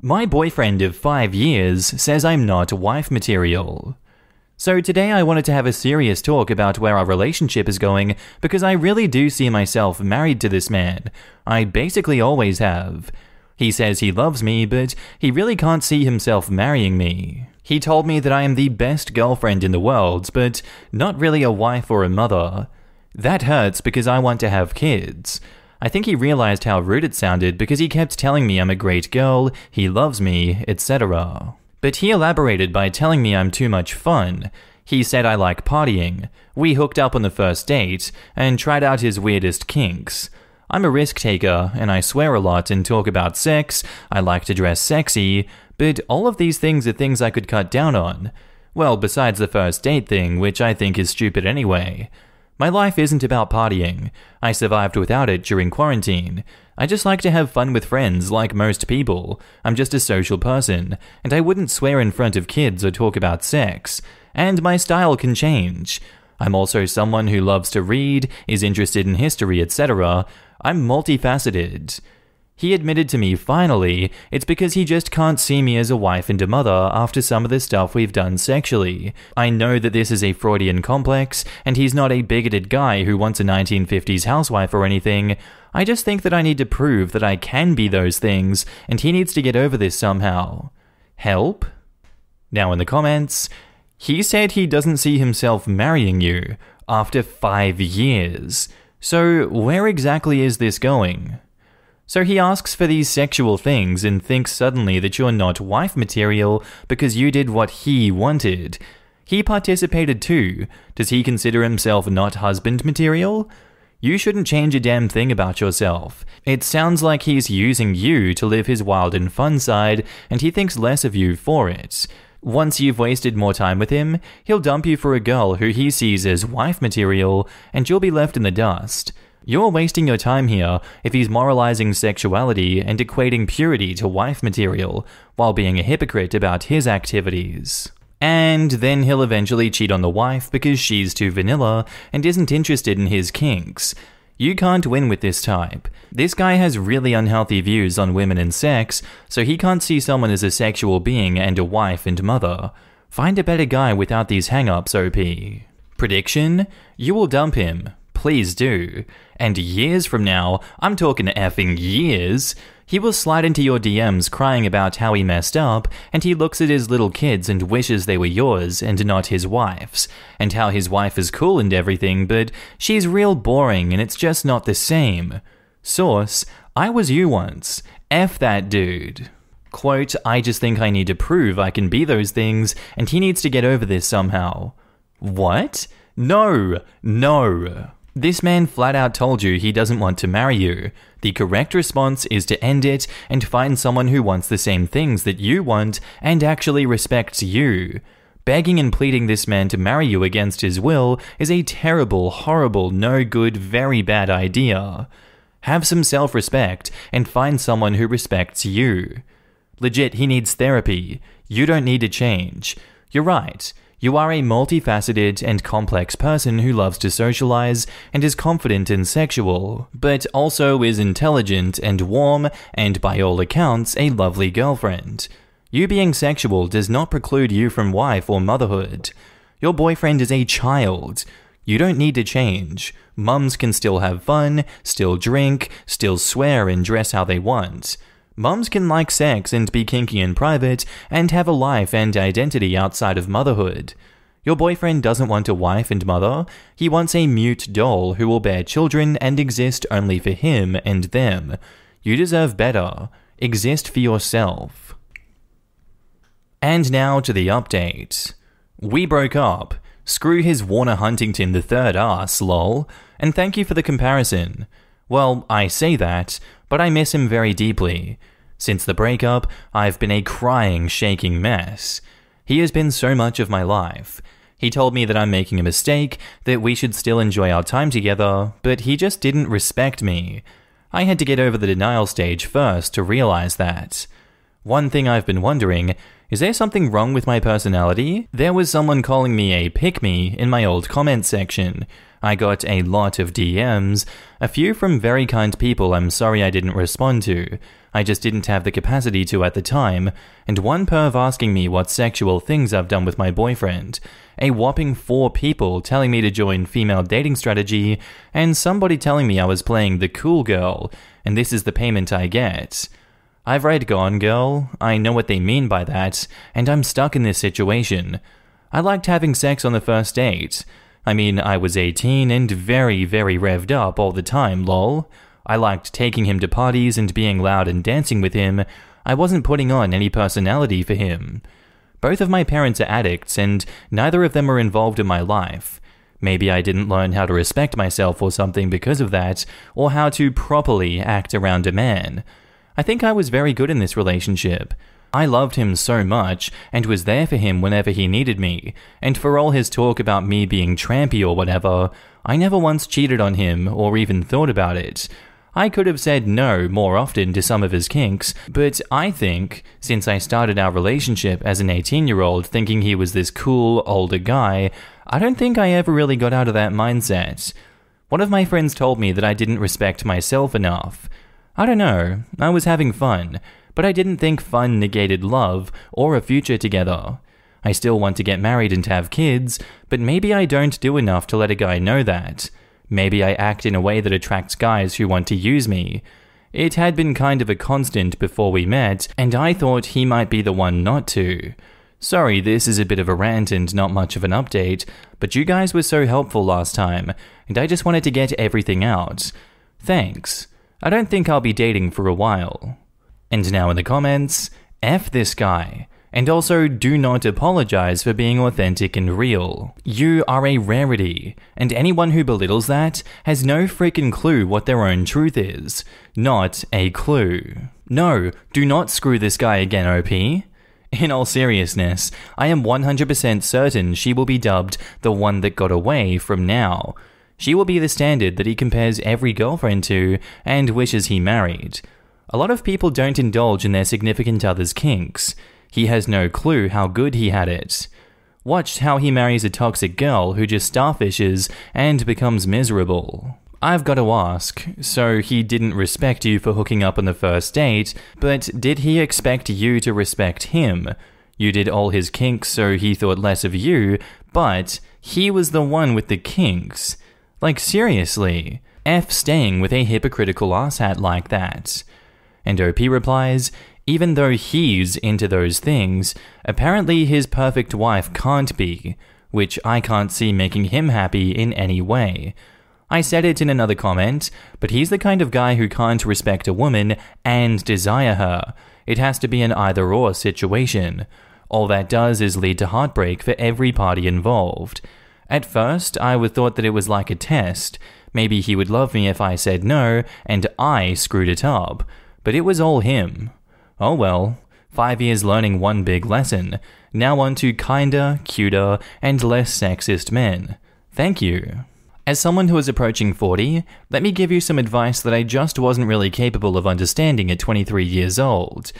My boyfriend of five years says I'm not wife material. So today I wanted to have a serious talk about where our relationship is going because I really do see myself married to this man. I basically always have. He says he loves me, but he really can't see himself marrying me. He told me that I am the best girlfriend in the world, but not really a wife or a mother. That hurts because I want to have kids. I think he realized how rude it sounded because he kept telling me I'm a great girl, he loves me, etc. But he elaborated by telling me I'm too much fun. He said I like partying. We hooked up on the first date and tried out his weirdest kinks. I'm a risk taker and I swear a lot and talk about sex. I like to dress sexy, but all of these things are things I could cut down on. Well, besides the first date thing, which I think is stupid anyway. My life isn't about partying. I survived without it during quarantine. I just like to have fun with friends, like most people. I'm just a social person, and I wouldn't swear in front of kids or talk about sex. And my style can change. I'm also someone who loves to read, is interested in history, etc. I'm multifaceted. He admitted to me finally it's because he just can't see me as a wife and a mother after some of the stuff we've done sexually. I know that this is a Freudian complex, and he's not a bigoted guy who wants a 1950s housewife or anything. I just think that I need to prove that I can be those things, and he needs to get over this somehow. Help? Now, in the comments, he said he doesn't see himself marrying you after five years. So, where exactly is this going? So he asks for these sexual things and thinks suddenly that you're not wife material because you did what he wanted. He participated too. Does he consider himself not husband material? You shouldn't change a damn thing about yourself. It sounds like he's using you to live his wild and fun side, and he thinks less of you for it. Once you've wasted more time with him, he'll dump you for a girl who he sees as wife material, and you'll be left in the dust. You're wasting your time here if he's moralizing sexuality and equating purity to wife material, while being a hypocrite about his activities. And then he'll eventually cheat on the wife because she's too vanilla and isn't interested in his kinks. You can't win with this type. This guy has really unhealthy views on women and sex, so he can't see someone as a sexual being and a wife and mother. Find a better guy without these hang ups, OP. Prediction? You will dump him. Please do. And years from now, I'm talking effing years, he will slide into your DMs crying about how he messed up, and he looks at his little kids and wishes they were yours and not his wife's, and how his wife is cool and everything, but she's real boring and it's just not the same. Source, I was you once. F that dude. Quote, I just think I need to prove I can be those things, and he needs to get over this somehow. What? No, no. This man flat out told you he doesn't want to marry you. The correct response is to end it and find someone who wants the same things that you want and actually respects you. Begging and pleading this man to marry you against his will is a terrible, horrible, no good, very bad idea. Have some self respect and find someone who respects you. Legit, he needs therapy. You don't need to change. You're right. You are a multifaceted and complex person who loves to socialize and is confident and sexual, but also is intelligent and warm and, by all accounts, a lovely girlfriend. You being sexual does not preclude you from wife or motherhood. Your boyfriend is a child. You don't need to change. Mums can still have fun, still drink, still swear and dress how they want. Mums can like sex and be kinky in private and have a life and identity outside of motherhood. Your boyfriend doesn't want a wife and mother, he wants a mute doll who will bear children and exist only for him and them. You deserve better. Exist for yourself. And now to the update. We broke up. Screw his Warner Huntington the third ass, lol. And thank you for the comparison. Well, I say that, but I miss him very deeply. Since the breakup, I've been a crying, shaking mess. He has been so much of my life. He told me that I'm making a mistake, that we should still enjoy our time together, but he just didn't respect me. I had to get over the denial stage first to realize that. One thing I've been wondering is there something wrong with my personality? There was someone calling me a pick me in my old comment section. I got a lot of DMs, a few from very kind people I'm sorry I didn't respond to. I just didn't have the capacity to at the time, and one perv asking me what sexual things I've done with my boyfriend, a whopping four people telling me to join female dating strategy, and somebody telling me I was playing the cool girl, and this is the payment I get. I've read Gone Girl, I know what they mean by that, and I'm stuck in this situation. I liked having sex on the first date. I mean, I was 18 and very, very revved up all the time, lol. I liked taking him to parties and being loud and dancing with him. I wasn't putting on any personality for him. Both of my parents are addicts, and neither of them are involved in my life. Maybe I didn't learn how to respect myself or something because of that, or how to properly act around a man. I think I was very good in this relationship. I loved him so much and was there for him whenever he needed me, and for all his talk about me being trampy or whatever, I never once cheated on him or even thought about it. I could have said no more often to some of his kinks, but I think, since I started our relationship as an 18 year old thinking he was this cool, older guy, I don't think I ever really got out of that mindset. One of my friends told me that I didn't respect myself enough. I don't know, I was having fun, but I didn't think fun negated love or a future together. I still want to get married and have kids, but maybe I don't do enough to let a guy know that. Maybe I act in a way that attracts guys who want to use me. It had been kind of a constant before we met, and I thought he might be the one not to. Sorry, this is a bit of a rant and not much of an update, but you guys were so helpful last time, and I just wanted to get everything out. Thanks. I don't think I'll be dating for a while. And now in the comments, F this guy. And also, do not apologize for being authentic and real. You are a rarity, and anyone who belittles that has no freaking clue what their own truth is. Not a clue. No, do not screw this guy again, OP. In all seriousness, I am 100% certain she will be dubbed the one that got away from now. She will be the standard that he compares every girlfriend to and wishes he married. A lot of people don't indulge in their significant other's kinks. He has no clue how good he had it. Watch how he marries a toxic girl who just starfishes and becomes miserable. I've got to ask, so he didn't respect you for hooking up on the first date, but did he expect you to respect him? You did all his kinks, so he thought less of you, but he was the one with the kinks. Like, seriously, F staying with a hypocritical asshat like that. And OP replies, even though he's into those things, apparently his perfect wife can't be, which I can't see making him happy in any way. I said it in another comment, but he's the kind of guy who can't respect a woman and desire her. It has to be an either or situation. All that does is lead to heartbreak for every party involved. At first, I would thought that it was like a test. Maybe he would love me if I said no, and I screwed it up. But it was all him. Oh well, five years learning one big lesson. Now on to kinder, cuter, and less sexist men. Thank you. As someone who is approaching 40, let me give you some advice that I just wasn't really capable of understanding at 23 years old.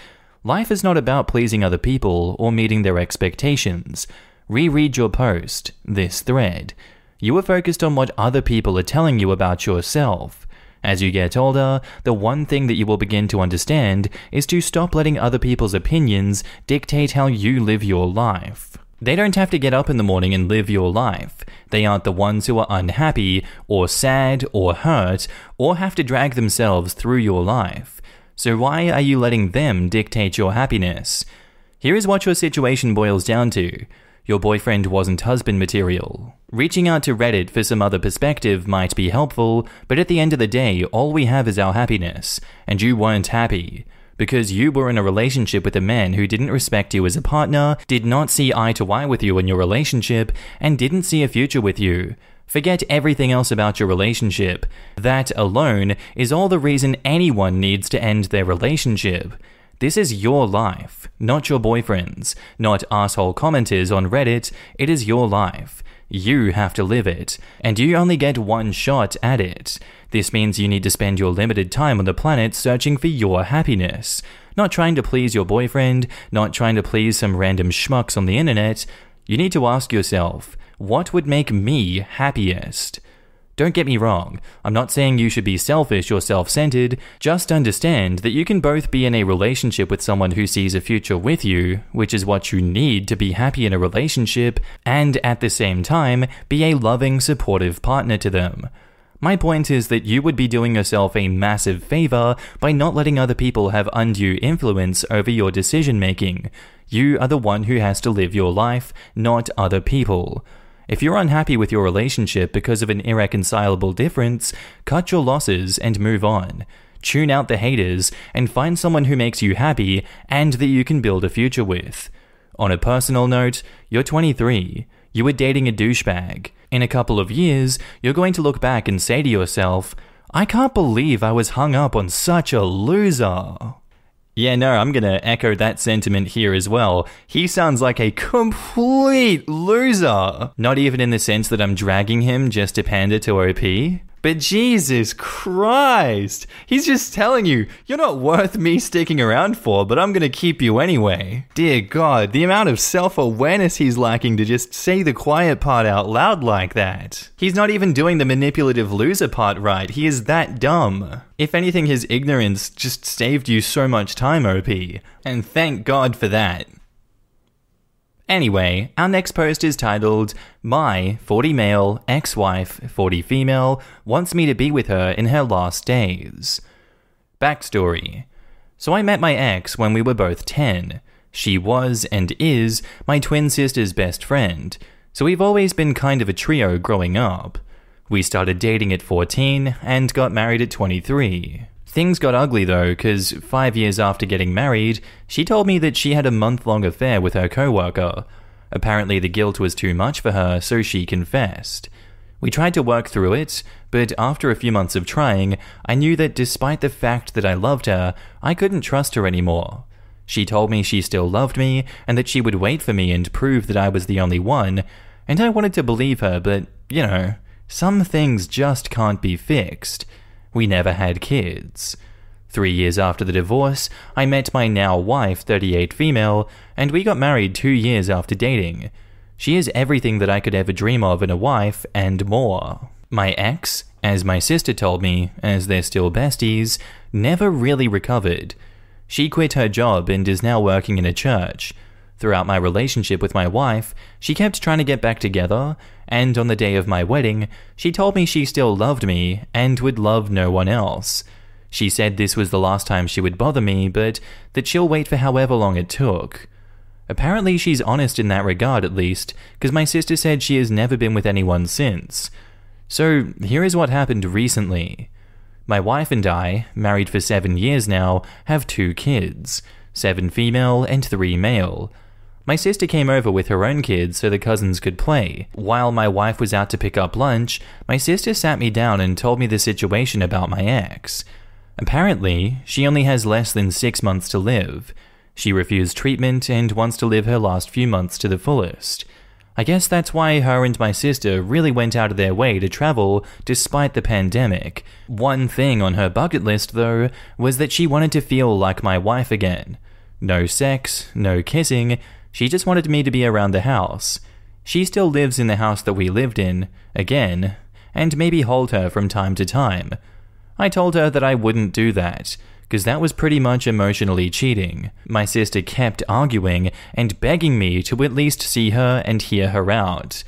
Life is not about pleasing other people or meeting their expectations. Reread your post, this thread. You are focused on what other people are telling you about yourself. As you get older, the one thing that you will begin to understand is to stop letting other people's opinions dictate how you live your life. They don't have to get up in the morning and live your life. They aren't the ones who are unhappy, or sad, or hurt, or have to drag themselves through your life. So why are you letting them dictate your happiness? Here is what your situation boils down to. Your boyfriend wasn't husband material. Reaching out to Reddit for some other perspective might be helpful, but at the end of the day, all we have is our happiness, and you weren't happy. Because you were in a relationship with a man who didn't respect you as a partner, did not see eye to eye with you in your relationship, and didn't see a future with you. Forget everything else about your relationship. That alone is all the reason anyone needs to end their relationship. This is your life, not your boyfriend's, not asshole commenters on Reddit. It is your life. You have to live it, and you only get one shot at it. This means you need to spend your limited time on the planet searching for your happiness. Not trying to please your boyfriend, not trying to please some random schmucks on the internet. You need to ask yourself, what would make me happiest? Don't get me wrong, I'm not saying you should be selfish or self centered, just understand that you can both be in a relationship with someone who sees a future with you, which is what you need to be happy in a relationship, and at the same time, be a loving, supportive partner to them. My point is that you would be doing yourself a massive favor by not letting other people have undue influence over your decision making. You are the one who has to live your life, not other people. If you're unhappy with your relationship because of an irreconcilable difference, cut your losses and move on. Tune out the haters and find someone who makes you happy and that you can build a future with. On a personal note, you're 23. You were dating a douchebag. In a couple of years, you're going to look back and say to yourself, I can't believe I was hung up on such a loser. Yeah, no, I'm gonna echo that sentiment here as well. He sounds like a complete loser. Not even in the sense that I'm dragging him just to pander to OP. But Jesus Christ! He's just telling you, you're not worth me sticking around for, but I'm gonna keep you anyway. Dear God, the amount of self awareness he's lacking to just say the quiet part out loud like that. He's not even doing the manipulative loser part right, he is that dumb. If anything, his ignorance just saved you so much time, OP. And thank God for that. Anyway, our next post is titled My 40 male ex wife, 40 female, wants me to be with her in her last days. Backstory So I met my ex when we were both 10. She was and is my twin sister's best friend, so we've always been kind of a trio growing up. We started dating at 14 and got married at 23. Things got ugly though, because five years after getting married, she told me that she had a month long affair with her coworker. Apparently, the guilt was too much for her, so she confessed. We tried to work through it, but after a few months of trying, I knew that despite the fact that I loved her, I couldn't trust her anymore. She told me she still loved me and that she would wait for me and prove that I was the only one, and I wanted to believe her, but, you know, some things just can't be fixed. We never had kids. Three years after the divorce, I met my now wife, 38 female, and we got married two years after dating. She is everything that I could ever dream of in a wife and more. My ex, as my sister told me, as they're still besties, never really recovered. She quit her job and is now working in a church. Throughout my relationship with my wife, she kept trying to get back together, and on the day of my wedding, she told me she still loved me and would love no one else. She said this was the last time she would bother me, but that she'll wait for however long it took. Apparently, she's honest in that regard at least, because my sister said she has never been with anyone since. So, here is what happened recently. My wife and I, married for seven years now, have two kids seven female and three male. My sister came over with her own kids so the cousins could play. While my wife was out to pick up lunch, my sister sat me down and told me the situation about my ex. Apparently, she only has less than six months to live. She refused treatment and wants to live her last few months to the fullest. I guess that's why her and my sister really went out of their way to travel despite the pandemic. One thing on her bucket list, though, was that she wanted to feel like my wife again. No sex, no kissing, she just wanted me to be around the house. She still lives in the house that we lived in, again, and maybe hold her from time to time. I told her that I wouldn't do that, because that was pretty much emotionally cheating. My sister kept arguing and begging me to at least see her and hear her out.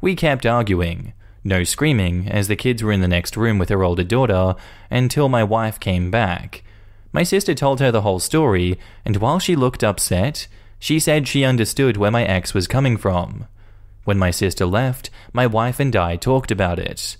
We kept arguing. No screaming, as the kids were in the next room with her older daughter, until my wife came back. My sister told her the whole story, and while she looked upset, she said she understood where my ex was coming from. When my sister left, my wife and I talked about it.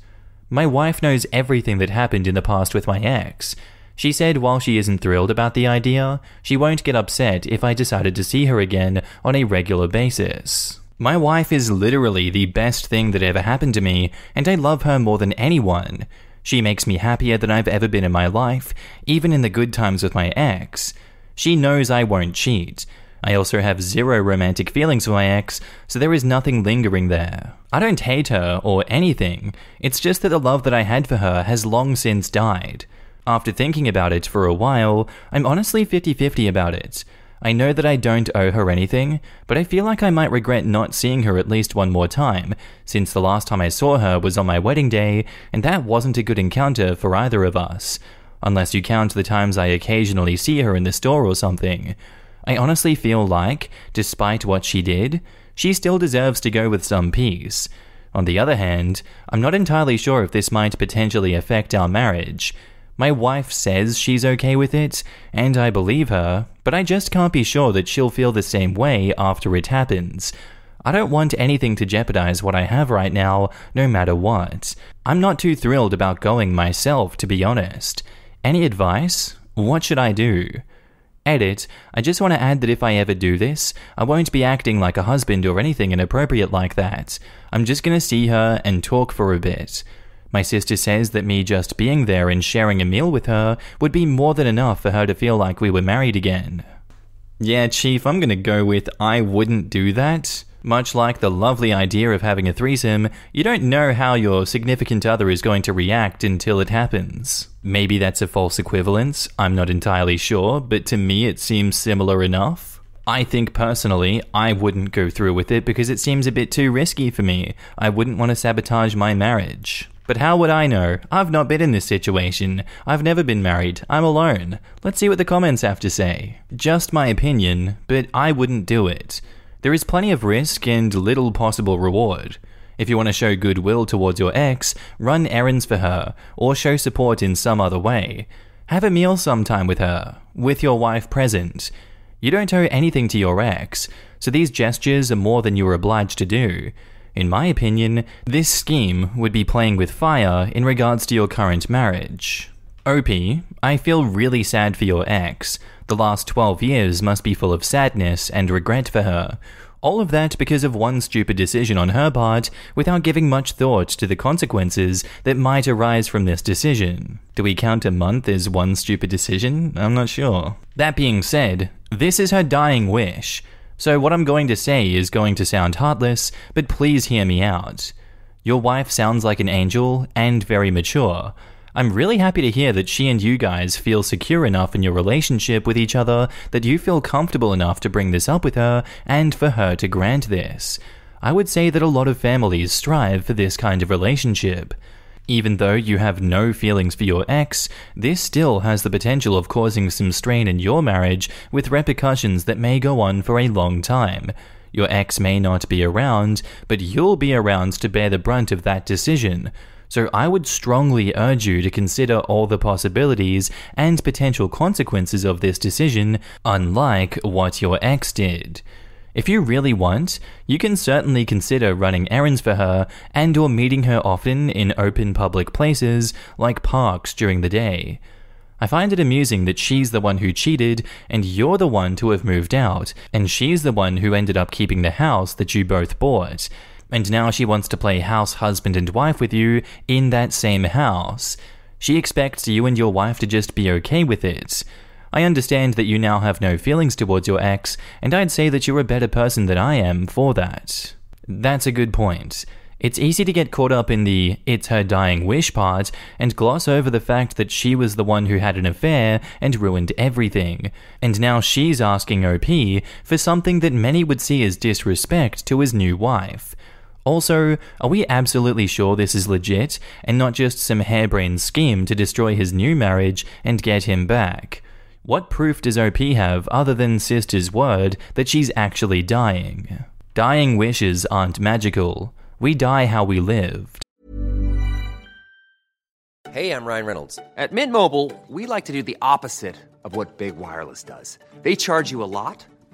My wife knows everything that happened in the past with my ex. She said while she isn't thrilled about the idea, she won't get upset if I decided to see her again on a regular basis. My wife is literally the best thing that ever happened to me, and I love her more than anyone. She makes me happier than I've ever been in my life, even in the good times with my ex. She knows I won't cheat. I also have zero romantic feelings for my ex, so there is nothing lingering there. I don't hate her or anything, it's just that the love that I had for her has long since died. After thinking about it for a while, I'm honestly 50 50 about it. I know that I don't owe her anything, but I feel like I might regret not seeing her at least one more time, since the last time I saw her was on my wedding day, and that wasn't a good encounter for either of us. Unless you count the times I occasionally see her in the store or something. I honestly feel like, despite what she did, she still deserves to go with some peace. On the other hand, I'm not entirely sure if this might potentially affect our marriage. My wife says she's okay with it, and I believe her, but I just can't be sure that she'll feel the same way after it happens. I don't want anything to jeopardize what I have right now, no matter what. I'm not too thrilled about going myself, to be honest. Any advice? What should I do? Edit, I just want to add that if I ever do this, I won't be acting like a husband or anything inappropriate like that. I'm just gonna see her and talk for a bit. My sister says that me just being there and sharing a meal with her would be more than enough for her to feel like we were married again. Yeah, Chief, I'm gonna go with I wouldn't do that. Much like the lovely idea of having a threesome, you don't know how your significant other is going to react until it happens. Maybe that's a false equivalence, I'm not entirely sure, but to me it seems similar enough. I think personally, I wouldn't go through with it because it seems a bit too risky for me. I wouldn't want to sabotage my marriage. But how would I know? I've not been in this situation. I've never been married. I'm alone. Let's see what the comments have to say. Just my opinion, but I wouldn't do it. There is plenty of risk and little possible reward. If you want to show goodwill towards your ex, run errands for her, or show support in some other way. Have a meal sometime with her, with your wife present. You don't owe anything to your ex, so these gestures are more than you are obliged to do. In my opinion, this scheme would be playing with fire in regards to your current marriage. OP, I feel really sad for your ex. The last 12 years must be full of sadness and regret for her. All of that because of one stupid decision on her part, without giving much thought to the consequences that might arise from this decision. Do we count a month as one stupid decision? I'm not sure. That being said, this is her dying wish. So, what I'm going to say is going to sound heartless, but please hear me out. Your wife sounds like an angel and very mature. I'm really happy to hear that she and you guys feel secure enough in your relationship with each other that you feel comfortable enough to bring this up with her and for her to grant this. I would say that a lot of families strive for this kind of relationship. Even though you have no feelings for your ex, this still has the potential of causing some strain in your marriage with repercussions that may go on for a long time. Your ex may not be around, but you'll be around to bear the brunt of that decision. So I would strongly urge you to consider all the possibilities and potential consequences of this decision, unlike what your ex did. If you really want, you can certainly consider running errands for her and or meeting her often in open public places like parks during the day. I find it amusing that she's the one who cheated and you're the one to have moved out, and she's the one who ended up keeping the house that you both bought and now she wants to play house husband and wife with you in that same house. She expects you and your wife to just be okay with it. I understand that you now have no feelings towards your ex, and I'd say that you're a better person than I am for that. That's a good point. It's easy to get caught up in the it's her dying wish part and gloss over the fact that she was the one who had an affair and ruined everything. And now she's asking OP for something that many would see as disrespect to his new wife. Also, are we absolutely sure this is legit and not just some harebrained scheme to destroy his new marriage and get him back? What proof does OP have other than Sister's word that she's actually dying? Dying wishes aren't magical. We die how we lived. Hey, I'm Ryan Reynolds. At Mint Mobile, we like to do the opposite of what Big Wireless does. They charge you a lot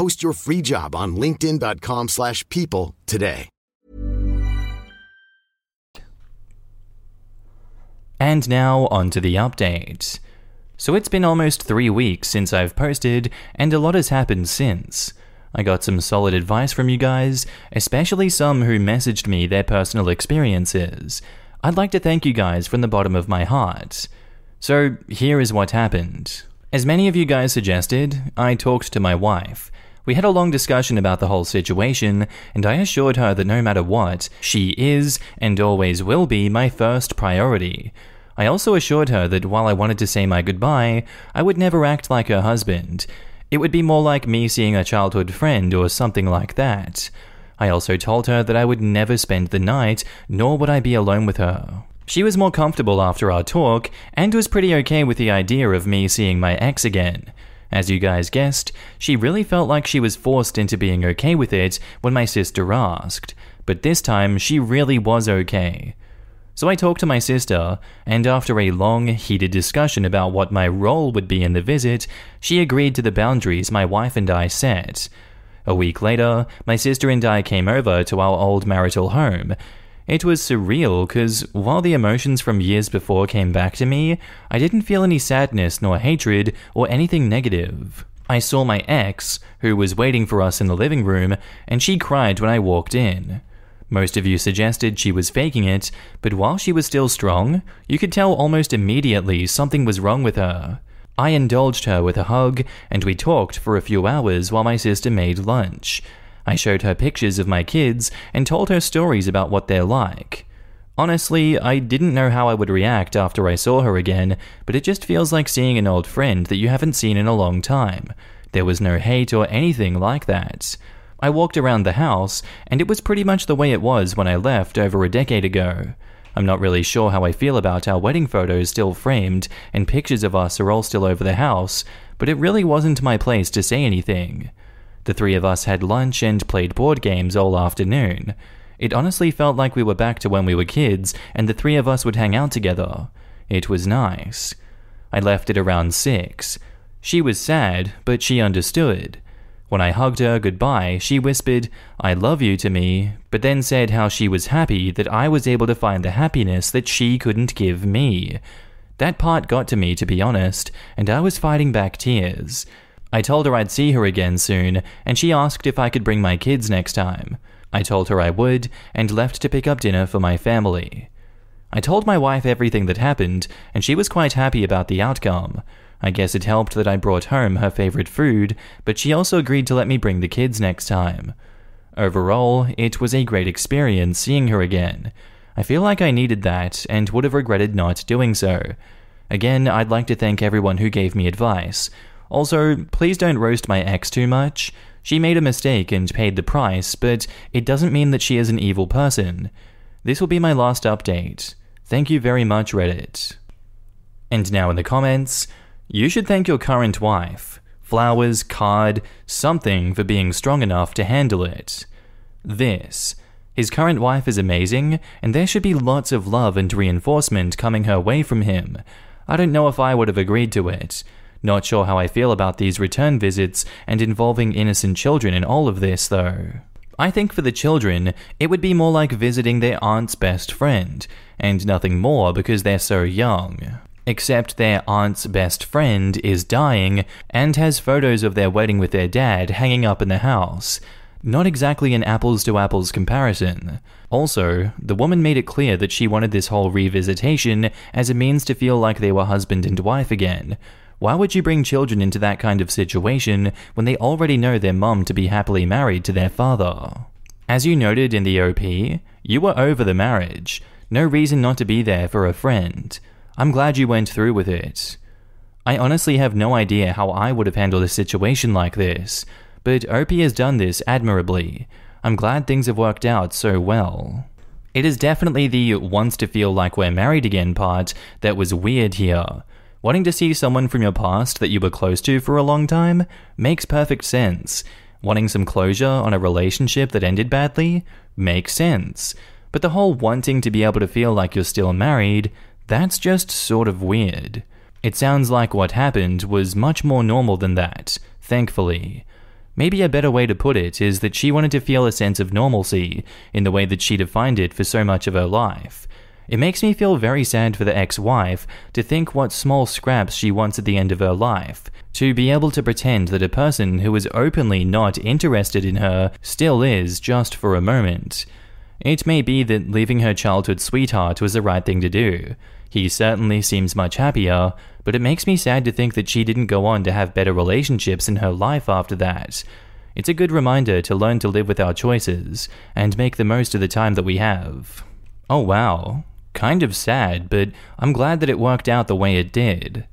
Post your free job on linkedin.com/people slash people today. And now on to the update. So it's been almost three weeks since I've posted, and a lot has happened since. I got some solid advice from you guys, especially some who messaged me their personal experiences. I'd like to thank you guys from the bottom of my heart. So here is what happened. As many of you guys suggested, I talked to my wife. We had a long discussion about the whole situation, and I assured her that no matter what, she is and always will be my first priority. I also assured her that while I wanted to say my goodbye, I would never act like her husband. It would be more like me seeing a childhood friend or something like that. I also told her that I would never spend the night, nor would I be alone with her. She was more comfortable after our talk, and was pretty okay with the idea of me seeing my ex again. As you guys guessed, she really felt like she was forced into being okay with it when my sister asked, but this time she really was okay. So I talked to my sister, and after a long, heated discussion about what my role would be in the visit, she agreed to the boundaries my wife and I set. A week later, my sister and I came over to our old marital home. It was surreal because while the emotions from years before came back to me, I didn't feel any sadness nor hatred or anything negative. I saw my ex, who was waiting for us in the living room, and she cried when I walked in. Most of you suggested she was faking it, but while she was still strong, you could tell almost immediately something was wrong with her. I indulged her with a hug, and we talked for a few hours while my sister made lunch. I showed her pictures of my kids and told her stories about what they're like. Honestly, I didn't know how I would react after I saw her again, but it just feels like seeing an old friend that you haven't seen in a long time. There was no hate or anything like that. I walked around the house, and it was pretty much the way it was when I left over a decade ago. I'm not really sure how I feel about our wedding photos still framed, and pictures of us are all still over the house, but it really wasn't my place to say anything. The three of us had lunch and played board games all afternoon. It honestly felt like we were back to when we were kids, and the three of us would hang out together. It was nice. I left it around six. She was sad, but she understood. When I hugged her goodbye, she whispered, I love you to me, but then said how she was happy that I was able to find the happiness that she couldn't give me. That part got to me, to be honest, and I was fighting back tears. I told her I'd see her again soon, and she asked if I could bring my kids next time. I told her I would, and left to pick up dinner for my family. I told my wife everything that happened, and she was quite happy about the outcome. I guess it helped that I brought home her favorite food, but she also agreed to let me bring the kids next time. Overall, it was a great experience seeing her again. I feel like I needed that and would have regretted not doing so. Again, I'd like to thank everyone who gave me advice. Also, please don't roast my ex too much. She made a mistake and paid the price, but it doesn't mean that she is an evil person. This will be my last update. Thank you very much, Reddit. And now in the comments, you should thank your current wife. Flowers, card, something for being strong enough to handle it. This. His current wife is amazing, and there should be lots of love and reinforcement coming her way from him. I don't know if I would have agreed to it. Not sure how I feel about these return visits and involving innocent children in all of this, though. I think for the children, it would be more like visiting their aunt's best friend, and nothing more because they're so young. Except their aunt's best friend is dying and has photos of their wedding with their dad hanging up in the house. Not exactly an apples to apples comparison. Also, the woman made it clear that she wanted this whole revisitation as a means to feel like they were husband and wife again. Why would you bring children into that kind of situation when they already know their mum to be happily married to their father? As you noted in the OP, you were over the marriage. No reason not to be there for a friend. I'm glad you went through with it. I honestly have no idea how I would have handled a situation like this, but OP has done this admirably. I'm glad things have worked out so well. It is definitely the wants to feel like we're married again part that was weird here. Wanting to see someone from your past that you were close to for a long time makes perfect sense. Wanting some closure on a relationship that ended badly makes sense. But the whole wanting to be able to feel like you're still married, that's just sort of weird. It sounds like what happened was much more normal than that, thankfully. Maybe a better way to put it is that she wanted to feel a sense of normalcy in the way that she defined it for so much of her life. It makes me feel very sad for the ex wife to think what small scraps she wants at the end of her life, to be able to pretend that a person who is openly not interested in her still is just for a moment. It may be that leaving her childhood sweetheart was the right thing to do. He certainly seems much happier, but it makes me sad to think that she didn't go on to have better relationships in her life after that. It's a good reminder to learn to live with our choices and make the most of the time that we have. Oh wow, kind of sad, but I'm glad that it worked out the way it did.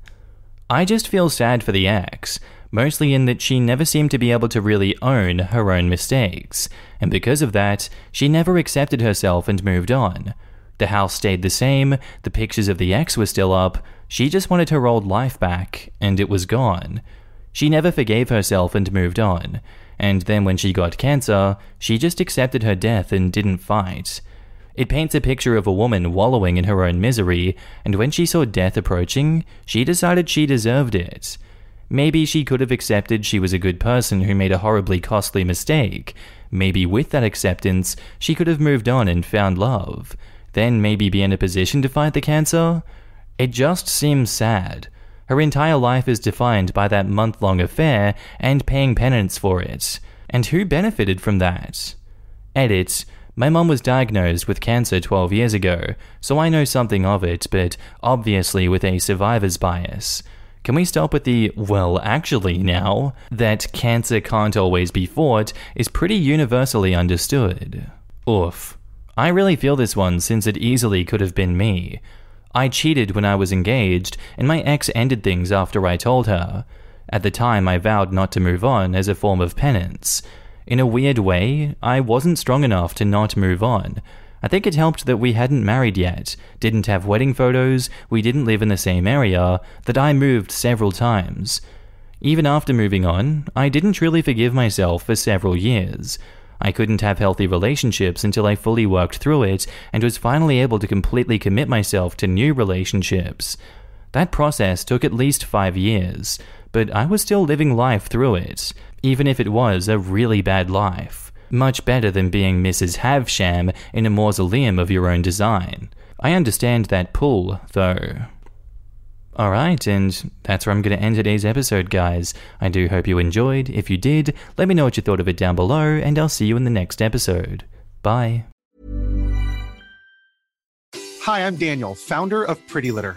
I just feel sad for the ex, mostly in that she never seemed to be able to really own her own mistakes, and because of that, she never accepted herself and moved on. The house stayed the same, the pictures of the ex were still up, she just wanted her old life back, and it was gone. She never forgave herself and moved on, and then when she got cancer, she just accepted her death and didn't fight. It paints a picture of a woman wallowing in her own misery, and when she saw death approaching, she decided she deserved it. Maybe she could have accepted she was a good person who made a horribly costly mistake. Maybe with that acceptance, she could have moved on and found love. Then maybe be in a position to fight the cancer? It just seems sad. Her entire life is defined by that month long affair and paying penance for it. And who benefited from that? Edit. My mum was diagnosed with cancer 12 years ago, so I know something of it, but obviously with a survivor's bias. Can we stop with the, well, actually now, that cancer can't always be fought is pretty universally understood. Oof. I really feel this one since it easily could have been me. I cheated when I was engaged, and my ex ended things after I told her. At the time, I vowed not to move on as a form of penance. In a weird way, I wasn't strong enough to not move on. I think it helped that we hadn't married yet, didn't have wedding photos, we didn't live in the same area, that I moved several times. Even after moving on, I didn't truly forgive myself for several years. I couldn't have healthy relationships until I fully worked through it and was finally able to completely commit myself to new relationships. That process took at least five years, but I was still living life through it even if it was a really bad life. Much better than being Mrs. Havisham in a mausoleum of your own design. I understand that pull, though. Alright, and that's where I'm going to end today's episode, guys. I do hope you enjoyed. If you did, let me know what you thought of it down below, and I'll see you in the next episode. Bye. Hi, I'm Daniel, founder of Pretty Litter.